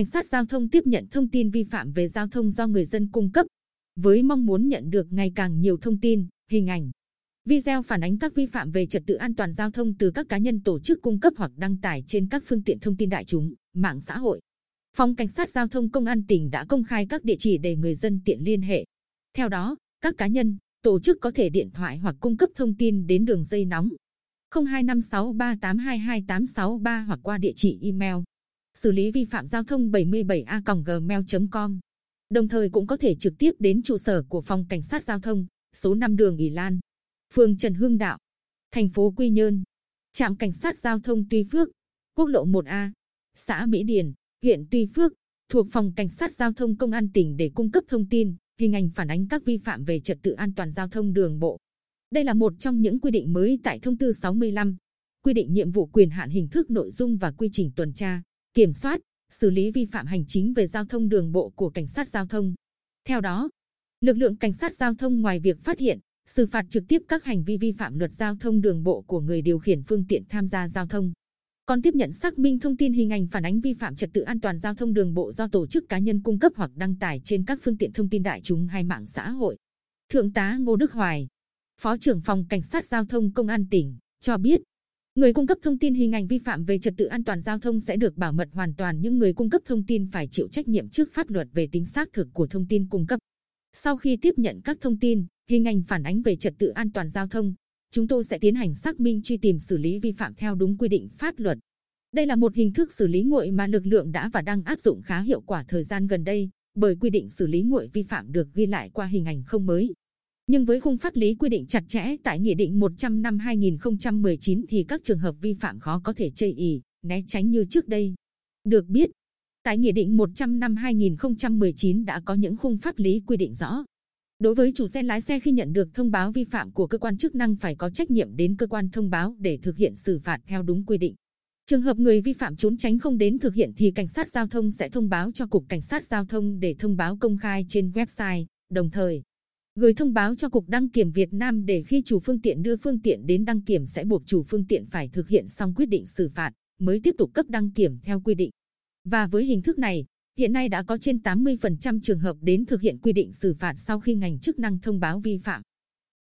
cảnh sát giao thông tiếp nhận thông tin vi phạm về giao thông do người dân cung cấp, với mong muốn nhận được ngày càng nhiều thông tin, hình ảnh, video phản ánh các vi phạm về trật tự an toàn giao thông từ các cá nhân tổ chức cung cấp hoặc đăng tải trên các phương tiện thông tin đại chúng, mạng xã hội. Phòng Cảnh sát Giao thông Công an tỉnh đã công khai các địa chỉ để người dân tiện liên hệ. Theo đó, các cá nhân, tổ chức có thể điện thoại hoặc cung cấp thông tin đến đường dây nóng 02563822863 hoặc qua địa chỉ email xử lý vi phạm giao thông 77a gmail.com. Đồng thời cũng có thể trực tiếp đến trụ sở của phòng cảnh sát giao thông số 5 đường Ỷ Lan, phường Trần Hưng Đạo, thành phố Quy Nhơn, trạm cảnh sát giao thông Tuy Phước, quốc lộ 1A, xã Mỹ Điền, huyện Tuy Phước, thuộc phòng cảnh sát giao thông công an tỉnh để cung cấp thông tin, hình ảnh phản ánh các vi phạm về trật tự an toàn giao thông đường bộ. Đây là một trong những quy định mới tại thông tư 65, quy định nhiệm vụ quyền hạn hình thức nội dung và quy trình tuần tra, kiểm soát, xử lý vi phạm hành chính về giao thông đường bộ của cảnh sát giao thông. Theo đó, lực lượng cảnh sát giao thông ngoài việc phát hiện, xử phạt trực tiếp các hành vi vi phạm luật giao thông đường bộ của người điều khiển phương tiện tham gia giao thông, còn tiếp nhận xác minh thông tin hình ảnh phản ánh vi phạm trật tự an toàn giao thông đường bộ do tổ chức cá nhân cung cấp hoặc đăng tải trên các phương tiện thông tin đại chúng hay mạng xã hội. Thượng tá Ngô Đức Hoài, Phó trưởng phòng Cảnh sát Giao thông Công an tỉnh, cho biết, người cung cấp thông tin hình ảnh vi phạm về trật tự an toàn giao thông sẽ được bảo mật hoàn toàn nhưng người cung cấp thông tin phải chịu trách nhiệm trước pháp luật về tính xác thực của thông tin cung cấp. Sau khi tiếp nhận các thông tin, hình ảnh phản ánh về trật tự an toàn giao thông, chúng tôi sẽ tiến hành xác minh truy tìm xử lý vi phạm theo đúng quy định pháp luật. Đây là một hình thức xử lý nguội mà lực lượng đã và đang áp dụng khá hiệu quả thời gian gần đây, bởi quy định xử lý nguội vi phạm được ghi lại qua hình ảnh không mới. Nhưng với khung pháp lý quy định chặt chẽ tại Nghị định 100 năm 2019 thì các trường hợp vi phạm khó có thể chây ý, né tránh như trước đây. Được biết, tại Nghị định 100 năm 2019 đã có những khung pháp lý quy định rõ. Đối với chủ xe lái xe khi nhận được thông báo vi phạm của cơ quan chức năng phải có trách nhiệm đến cơ quan thông báo để thực hiện xử phạt theo đúng quy định. Trường hợp người vi phạm trốn tránh không đến thực hiện thì cảnh sát giao thông sẽ thông báo cho cục cảnh sát giao thông để thông báo công khai trên website, đồng thời gửi thông báo cho cục đăng kiểm Việt Nam để khi chủ phương tiện đưa phương tiện đến đăng kiểm sẽ buộc chủ phương tiện phải thực hiện xong quyết định xử phạt mới tiếp tục cấp đăng kiểm theo quy định. Và với hình thức này, hiện nay đã có trên 80% trường hợp đến thực hiện quy định xử phạt sau khi ngành chức năng thông báo vi phạm.